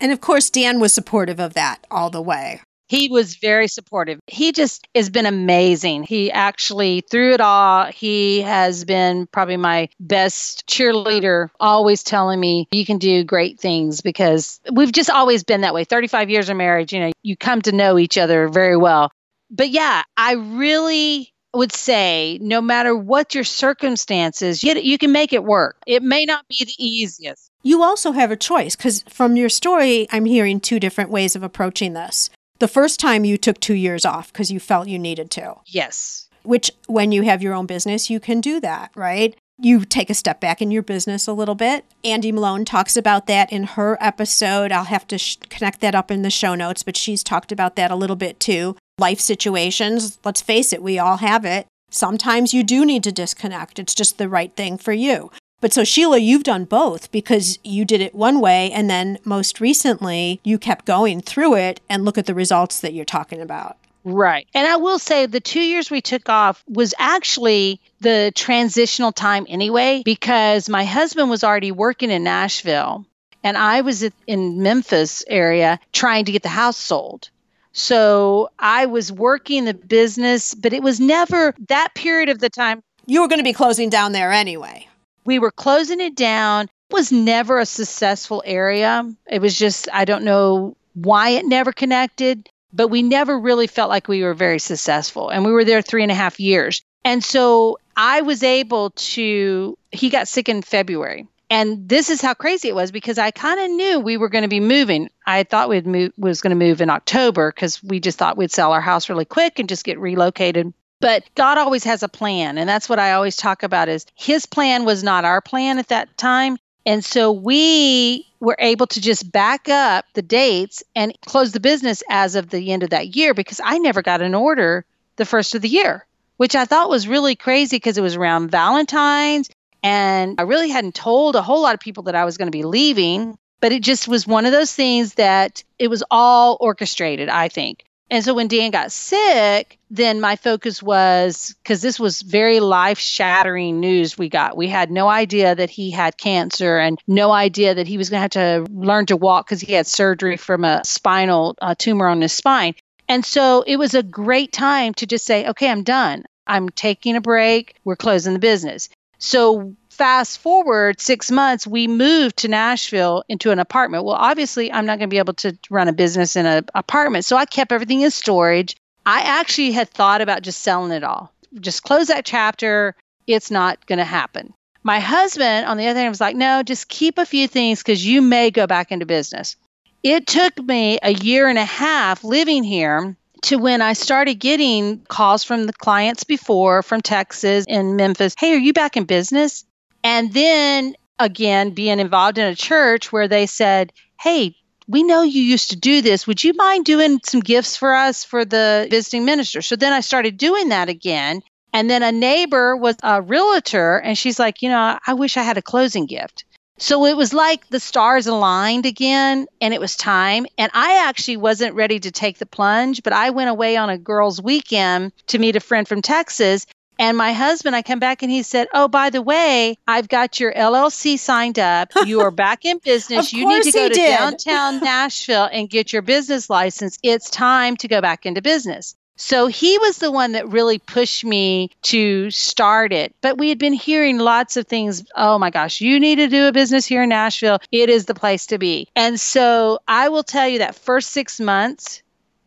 [SPEAKER 1] And of course, Dan was supportive of that all the way.
[SPEAKER 2] He was very supportive. He just has been amazing. He actually, through it all, he has been probably my best cheerleader, always telling me you can do great things because we've just always been that way. 35 years of marriage, you know, you come to know each other very well. But yeah, I really would say no matter what your circumstances, you, you can make it work. It may not be the easiest.
[SPEAKER 1] You also have a choice because from your story, I'm hearing two different ways of approaching this. The first time you took two years off because you felt you needed to.
[SPEAKER 2] Yes.
[SPEAKER 1] Which, when you have your own business, you can do that, right? You take a step back in your business a little bit. Andy Malone talks about that in her episode. I'll have to sh- connect that up in the show notes, but she's talked about that a little bit too life situations, let's face it, we all have it. Sometimes you do need to disconnect. It's just the right thing for you. But so, Sheila, you've done both because you did it one way, and then most recently, you kept going through it and look at the results that you're talking about.
[SPEAKER 2] Right. And I will say the two years we took off was actually the transitional time anyway, because my husband was already working in Nashville and I was in Memphis area trying to get the house sold. So I was working the business, but it was never that period of the time.
[SPEAKER 1] You were going to be closing down there anyway.
[SPEAKER 2] We were closing it down. It was never a successful area. It was just, I don't know why it never connected, but we never really felt like we were very successful. And we were there three and a half years. And so I was able to, he got sick in February. And this is how crazy it was because I kind of knew we were going to be moving. I thought we'd move was going to move in October because we just thought we'd sell our house really quick and just get relocated. But God always has a plan, and that's what I always talk about is his plan was not our plan at that time. And so we were able to just back up the dates and close the business as of the end of that year because I never got an order the first of the year, which I thought was really crazy because it was around Valentine's and I really hadn't told a whole lot of people that I was going to be leaving, but it just was one of those things that it was all orchestrated, I think. And so when Dan got sick, then my focus was because this was very life shattering news we got. We had no idea that he had cancer and no idea that he was going to have to learn to walk because he had surgery from a spinal uh, tumor on his spine. And so it was a great time to just say, okay, I'm done. I'm taking a break. We're closing the business. So fast forward six months, we moved to Nashville into an apartment. Well, obviously, I'm not going to be able to run a business in an apartment. So I kept everything in storage. I actually had thought about just selling it all, just close that chapter. It's not going to happen. My husband, on the other hand, was like, no, just keep a few things because you may go back into business. It took me a year and a half living here to when I started getting calls from the clients before from Texas and Memphis. Hey, are you back in business? And then again, being involved in a church where they said, Hey, we know you used to do this. Would you mind doing some gifts for us for the visiting minister? So then I started doing that again. And then a neighbor was a realtor, and she's like, You know, I wish I had a closing gift. So it was like the stars aligned again and it was time. And I actually wasn't ready to take the plunge, but I went away on a girls' weekend to meet a friend from Texas. And my husband, I come back and he said, Oh, by the way, I've got your LLC signed up. You are back in business. you need to go to
[SPEAKER 1] did.
[SPEAKER 2] downtown Nashville and get your business license. It's time to go back into business. So he was the one that really pushed me to start it. But we had been hearing lots of things. Oh my gosh, you need to do a business here in Nashville. It is the place to be. And so I will tell you that first six months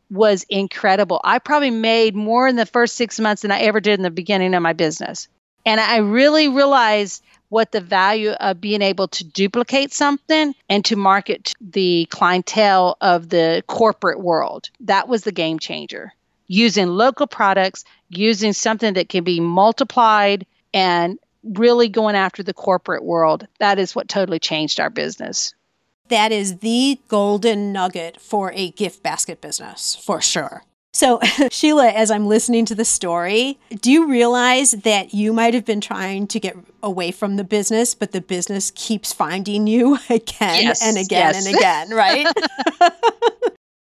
[SPEAKER 2] was incredible. I probably made more in the first six months than I ever did in the beginning of my business. And I really realized what the value of being able to duplicate something and to market the clientele of the corporate world. That was the game changer using local products, using something that can be multiplied and really going after the corporate world. That is what totally changed our business.
[SPEAKER 1] That is the golden nugget for a gift basket business, for sure. So, Sheila, as I'm listening to the story, do you realize that you might have been trying to get away from the business, but the business keeps finding you again
[SPEAKER 2] yes,
[SPEAKER 1] and again
[SPEAKER 2] yes.
[SPEAKER 1] and again, right?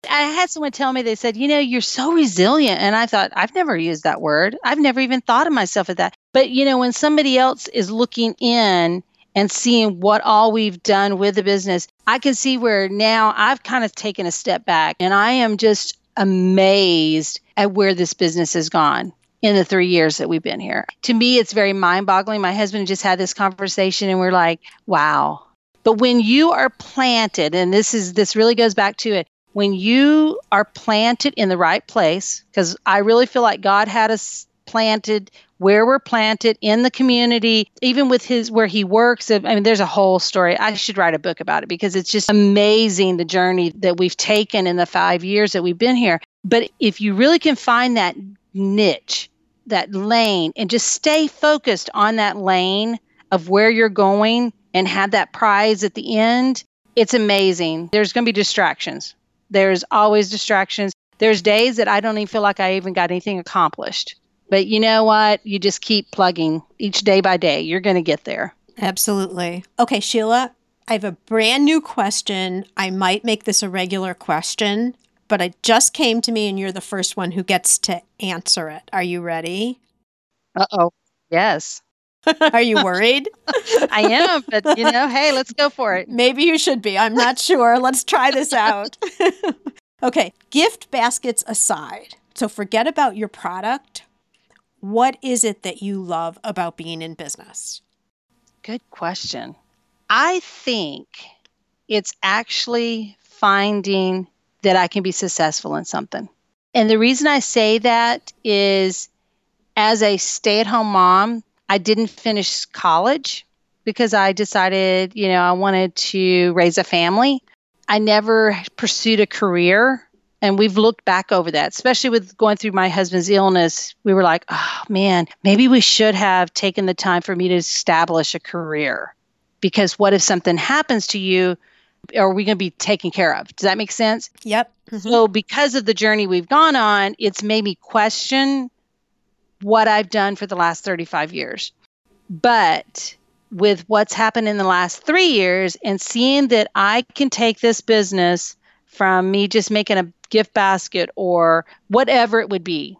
[SPEAKER 2] I had someone tell me, they said, you know, you're so resilient. And I thought, I've never used that word. I've never even thought of myself as that. But, you know, when somebody else is looking in and seeing what all we've done with the business, I can see where now I've kind of taken a step back and I am just amazed at where this business has gone in the three years that we've been here. To me, it's very mind boggling. My husband just had this conversation and we're like, wow. But when you are planted, and this is this really goes back to it, when you are planted in the right place, because I really feel like God had us planted where we're planted in the community, even with his where he works. I mean, there's a whole story. I should write a book about it because it's just amazing the journey that we've taken in the five years that we've been here. But if you really can find that niche, that lane, and just stay focused on that lane of where you're going and have that prize at the end, it's amazing. There's going to be distractions. There's always distractions. There's days that I don't even feel like I even got anything accomplished. But you know what? You just keep plugging each day by day. You're going to get there.
[SPEAKER 1] Absolutely. Okay, Sheila, I have a brand new question. I might make this a regular question, but it just came to me and you're the first one who gets to answer it. Are you ready?
[SPEAKER 2] Uh oh. Yes.
[SPEAKER 1] Are you worried?
[SPEAKER 2] I am, but you know, hey, let's go for it.
[SPEAKER 1] Maybe you should be. I'm not sure. Let's try this out. okay, gift baskets aside. So forget about your product. What is it that you love about being in business?
[SPEAKER 2] Good question. I think it's actually finding that I can be successful in something. And the reason I say that is as a stay at home mom, I didn't finish college because I decided, you know, I wanted to raise a family. I never pursued a career. And we've looked back over that, especially with going through my husband's illness. We were like, oh man, maybe we should have taken the time for me to establish a career. Because what if something happens to you? Are we going to be taken care of? Does that make sense?
[SPEAKER 1] Yep.
[SPEAKER 2] Mm-hmm. So, because of the journey we've gone on, it's made me question what I've done for the last 35 years. But with what's happened in the last three years and seeing that I can take this business from me just making a gift basket or whatever it would be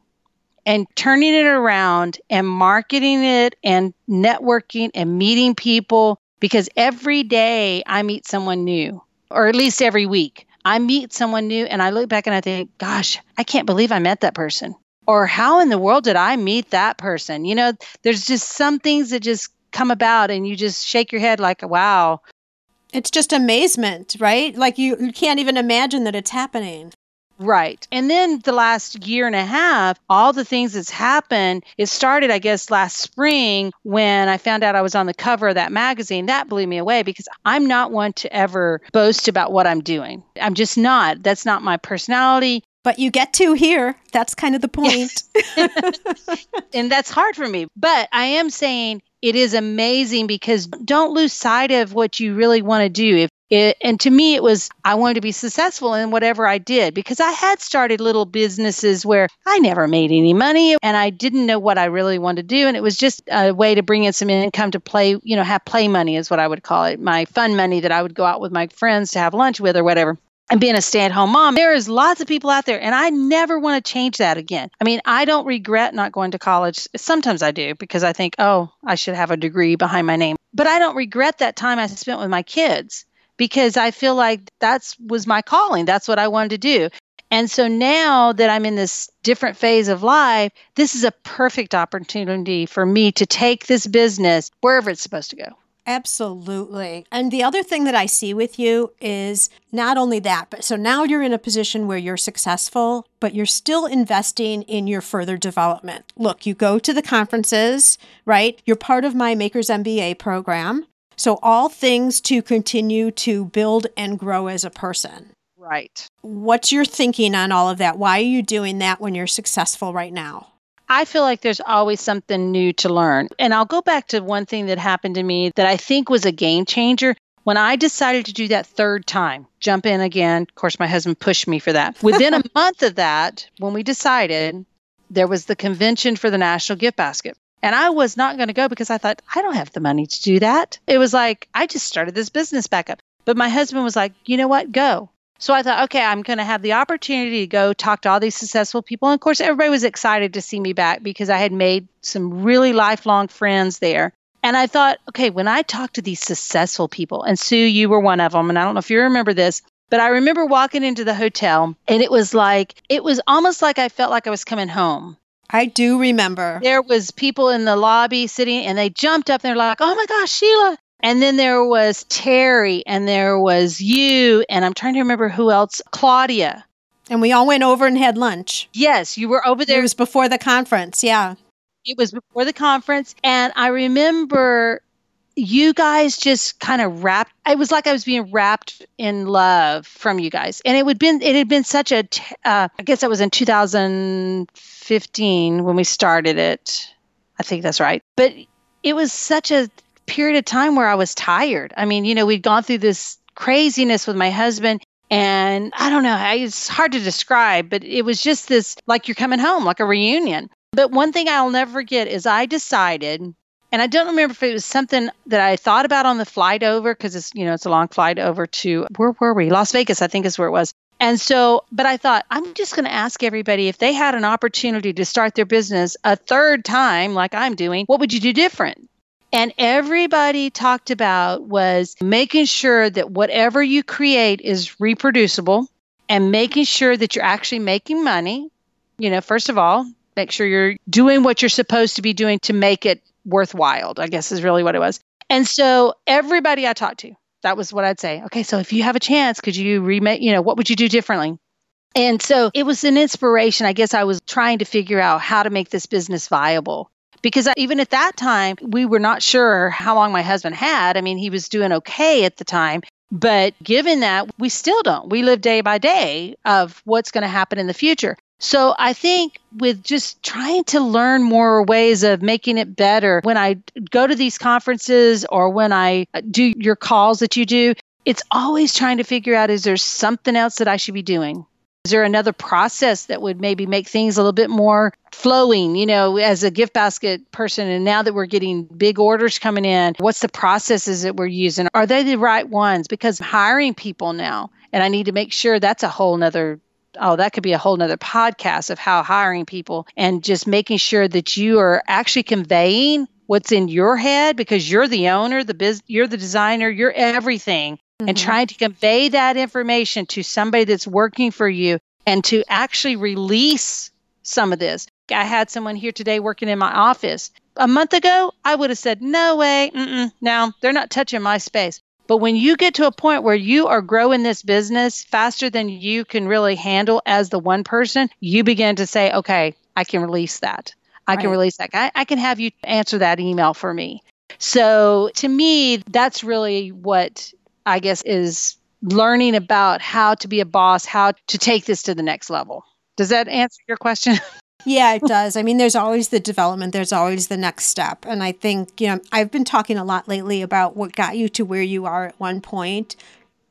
[SPEAKER 2] and turning it around and marketing it and networking and meeting people because every day I meet someone new, or at least every week. I meet someone new and I look back and I think, gosh, I can't believe I met that person or how in the world did I meet that person? You know, there's just some things that just come about and you just shake your head like, wow.
[SPEAKER 1] It's just amazement, right? Like you, you can't even imagine that it's happening.
[SPEAKER 2] Right. And then the last year and a half, all the things that's happened, it started, I guess, last spring when I found out I was on the cover of that magazine. That blew me away because I'm not one to ever boast about what I'm doing. I'm just not. That's not my personality.
[SPEAKER 1] But you get to here. That's kind of the point.
[SPEAKER 2] and that's hard for me. But I am saying it is amazing because don't lose sight of what you really want to do. If it, and to me, it was I wanted to be successful in whatever I did because I had started little businesses where I never made any money and I didn't know what I really wanted to do. And it was just a way to bring in some income to play, you know, have play money is what I would call it, my fun money that I would go out with my friends to have lunch with or whatever. And being a stay-at-home mom there is lots of people out there and i never want to change that again. I mean i don't regret not going to college. Sometimes i do because i think oh i should have a degree behind my name. But i don't regret that time i spent with my kids because i feel like that's was my calling that's what i wanted to do and so now that i'm in this different phase of life this is a perfect opportunity for me to take this business wherever it's supposed to go
[SPEAKER 1] Absolutely. And the other thing that I see with you is not only that, but so now you're in a position where you're successful, but you're still investing in your further development. Look, you go to the conferences, right? You're part of my Makers MBA program. So, all things to continue to build and grow as a person.
[SPEAKER 2] Right.
[SPEAKER 1] What's your thinking on all of that? Why are you doing that when you're successful right now?
[SPEAKER 2] I feel like there's always something new to learn. And I'll go back to one thing that happened to me that I think was a game changer. When I decided to do that third time, jump in again, of course, my husband pushed me for that. Within a month of that, when we decided, there was the convention for the National Gift Basket. And I was not going to go because I thought, I don't have the money to do that. It was like, I just started this business back up. But my husband was like, you know what? Go. So I thought, okay, I'm going to have the opportunity to go talk to all these successful people. And of course, everybody was excited to see me back because I had made some really lifelong friends there. And I thought, okay, when I talk to these successful people, and Sue, you were one of them, and I don't know if you remember this, But I remember walking into the hotel and it was like, it was almost like I felt like I was coming home.
[SPEAKER 1] I do remember.
[SPEAKER 2] There was people in the lobby sitting and they jumped up and they're like, oh my gosh, Sheila. And then there was Terry and there was you. And I'm trying to remember who else, Claudia.
[SPEAKER 1] And we all went over and had lunch.
[SPEAKER 2] Yes, you were over there.
[SPEAKER 1] It was before the conference. Yeah.
[SPEAKER 2] It was before the conference. And I remember you guys just kind of wrapped it was like i was being wrapped in love from you guys and it would been it had been such a. Uh, I guess that was in 2015 when we started it i think that's right but it was such a period of time where i was tired i mean you know we'd gone through this craziness with my husband and i don't know it's hard to describe but it was just this like you're coming home like a reunion but one thing i'll never forget is i decided and I don't remember if it was something that I thought about on the flight over because it's, you know, it's a long flight over to where were we? Las Vegas, I think is where it was. And so, but I thought, I'm just going to ask everybody if they had an opportunity to start their business a third time, like I'm doing, what would you do different? And everybody talked about was making sure that whatever you create is reproducible and making sure that you're actually making money. You know, first of all, make sure you're doing what you're supposed to be doing to make it worthwhile, I guess is really what it was. And so everybody I talked to, that was what I'd say. Okay, so if you have a chance, could you remake, you know, what would you do differently? And so it was an inspiration. I guess I was trying to figure out how to make this business viable. Because even at that time, we were not sure how long my husband had. I mean, he was doing okay at the time. But given that, we still don't. We live day by day of what's going to happen in the future. So I think with just trying to learn more ways of making it better, when I go to these conferences or when I uh, do your calls that you do, it's always trying to figure out is there something else that I should be doing? Is there another process that would maybe make things a little bit more flowing, you know, as a gift basket person? And now that we're getting big orders coming in, what's the processes that we're using? Are they the right ones? Because I'm hiring people now and I need to make sure that's a whole nother oh, that could be a whole nother podcast of how hiring people and just making sure that you are actually conveying what's in your head because you're the owner, the biz, you're the designer, you're everything, mm-hmm. and trying to convey that information to somebody that's working for you and to actually release some of this. I had someone here today working in my office. A month ago, I would have said, no way, no, they're not touching my space. But when you get to a point where you are growing this business faster than you can really handle as the one person, you begin to say, okay, I can release that. I right. can release that. I, I can have you answer that email for me. So to me, that's really what I guess is learning about how to be a boss, how to take this to the next level. Does that answer your question?
[SPEAKER 1] Yeah, it does. I mean, there's always the development, there's always the next step. And I think, you know, I've been talking a lot lately about what got you to where you are at one point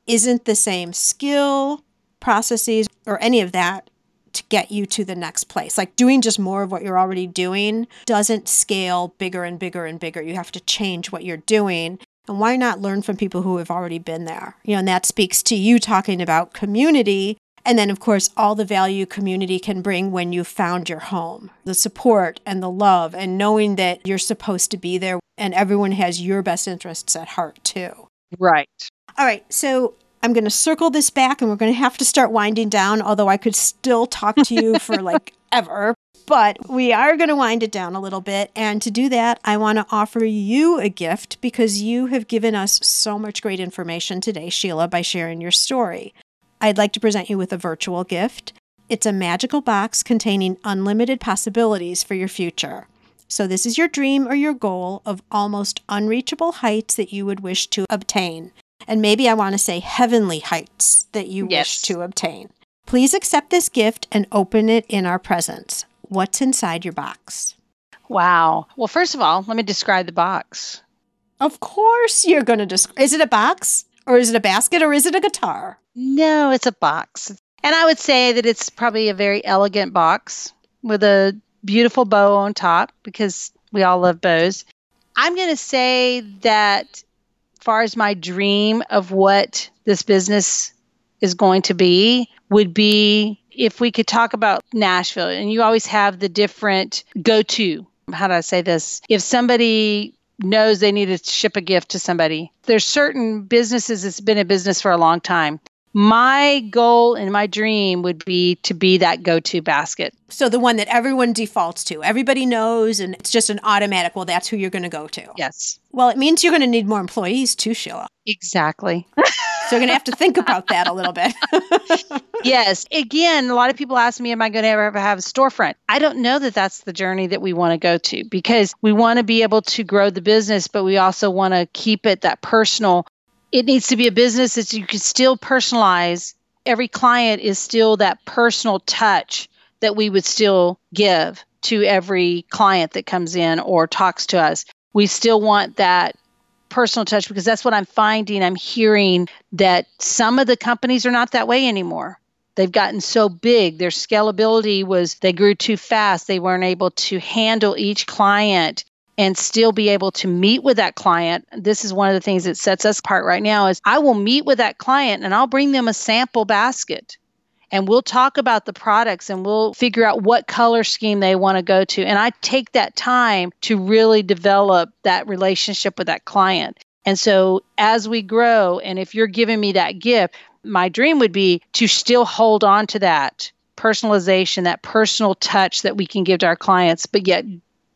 [SPEAKER 1] isn't the same skill, processes, or any of that to get you to the next place. Like doing just more of what you're already doing doesn't scale bigger and bigger and bigger. You have to change what you're doing. And why not learn from people who have already been there? You know, and that speaks to you talking about community and then, of course, all the value community can bring when you've found your home the support and the love, and knowing that you're supposed to be there and everyone has your best interests at heart, too.
[SPEAKER 2] Right.
[SPEAKER 1] All right. So I'm going to circle this back and we're going to have to start winding down, although I could still talk to you for like ever. But we are going to wind it down a little bit. And to do that, I want to offer you a gift because you have given us so much great information today, Sheila, by sharing your story. I'd like to present you with a virtual gift. It's a magical box containing unlimited possibilities for your future. So, this is your dream or your goal of almost unreachable heights that you would wish to obtain. And maybe I want to say heavenly heights that you yes. wish to obtain. Please accept this gift and open it in our presence. What's inside your box?
[SPEAKER 2] Wow. Well, first of all, let me describe the box.
[SPEAKER 1] Of course, you're going to describe. Is it a box? Or is it a basket? Or is it a guitar?
[SPEAKER 2] No, it's a box. And I would say that it's probably a very elegant box with a beautiful bow on top because we all love bows. I'm going to say that far as my dream of what this business is going to be would be if we could talk about Nashville and you always have the different go to. How do I say this? If somebody knows they need to ship a gift to somebody, there's certain businesses that's been in business for a long time my goal and my dream would be to be that go to basket.
[SPEAKER 1] So the one that everyone defaults to, everybody knows, and it's just an automatic. Well, that's who you're going to go to.
[SPEAKER 2] Yes.
[SPEAKER 1] Well, it means you're going to need more employees too, Sheila.
[SPEAKER 2] Exactly.
[SPEAKER 1] so you're going to have to think about that a little bit.
[SPEAKER 2] yes. Again, a lot of people ask me, Am I going to ever have a storefront? I don't know that that's the journey that we want to go to because we want to be able to grow the business, but we also want to keep it that personal it needs to be a business that you can still personalize. Every client is still that personal touch that we would still give to every client that comes in or talks to us. We still want that personal touch because that's what I'm finding. I'm hearing that some of the companies are not that way anymore. They've gotten so big. Their scalability was, they grew too fast. They weren't able to handle each client and still be able to meet with that client. This is one of the things that sets us apart right now is i will meet with that client and i'll bring them a sample basket. And we'll talk about the products and we'll figure out what color scheme they want to go to. And i take that time to really develop that relationship with that client. And so as we grow and if you're giving me that gift my dream would be to still hold on to that personalization, that personal touch that we can give to our clients, but yet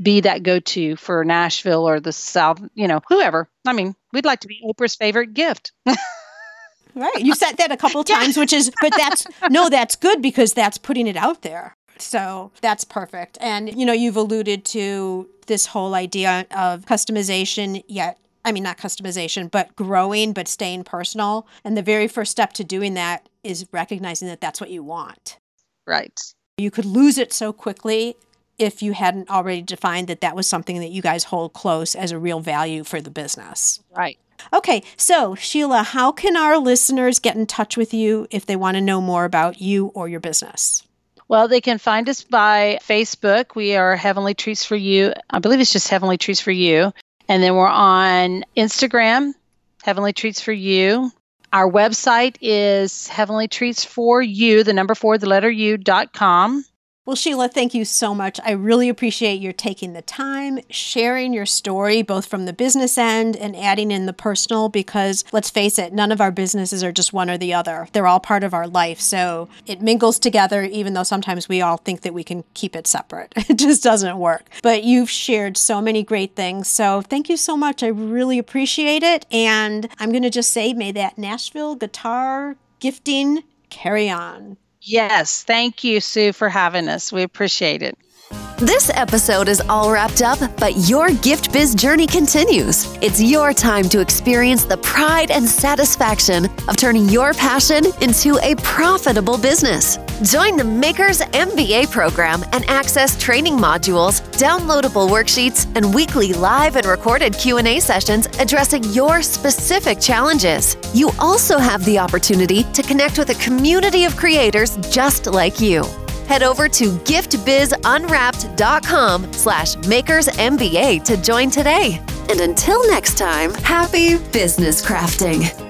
[SPEAKER 2] be that go to for Nashville or the South, you know, whoever. I mean, we'd like to be Oprah's favorite gift.
[SPEAKER 1] right. You said that a couple times, which is, but that's, no, that's good because that's putting it out there. So that's perfect. And, you know, you've alluded to this whole idea of customization, yet, I mean, not customization, but growing, but staying personal. And the very first step to doing that is recognizing that that's what you want.
[SPEAKER 2] Right.
[SPEAKER 1] You could lose it so quickly if you hadn't already defined that that was something that you guys hold close as a real value for the business.
[SPEAKER 2] Right.
[SPEAKER 1] Okay, so Sheila, how can our listeners get in touch with you if they want to know more about you or your business?
[SPEAKER 2] Well, they can find us by Facebook. We are Heavenly Treats for You. I believe it's just Heavenly Treats for You. And then we're on Instagram, Heavenly Treats for You. Our website is Heavenly Treats for You, the number four, the letter U dot com.
[SPEAKER 1] Well, Sheila, thank you so much. I really appreciate your taking the time, sharing your story, both from the business end and adding in the personal, because let's face it, none of our businesses are just one or the other. They're all part of our life. So it mingles together, even though sometimes we all think that we can keep it separate. It just doesn't work. But you've shared so many great things. So thank you so much. I really appreciate it. And I'm going to just say, may that Nashville guitar gifting carry on.
[SPEAKER 2] Yes. Thank you, Sue, for having us. We appreciate it.
[SPEAKER 3] This episode is all wrapped up, but your gift biz journey continues. It's your time to experience the pride and satisfaction of turning your passion into a profitable business. Join the Makers MBA program and access training modules, downloadable worksheets, and weekly live and recorded Q&A sessions addressing your specific challenges. You also have the opportunity to connect with a community of creators just like you head over to giftbizunwrapped.com slash makersmba to join today. And until next time, happy business crafting.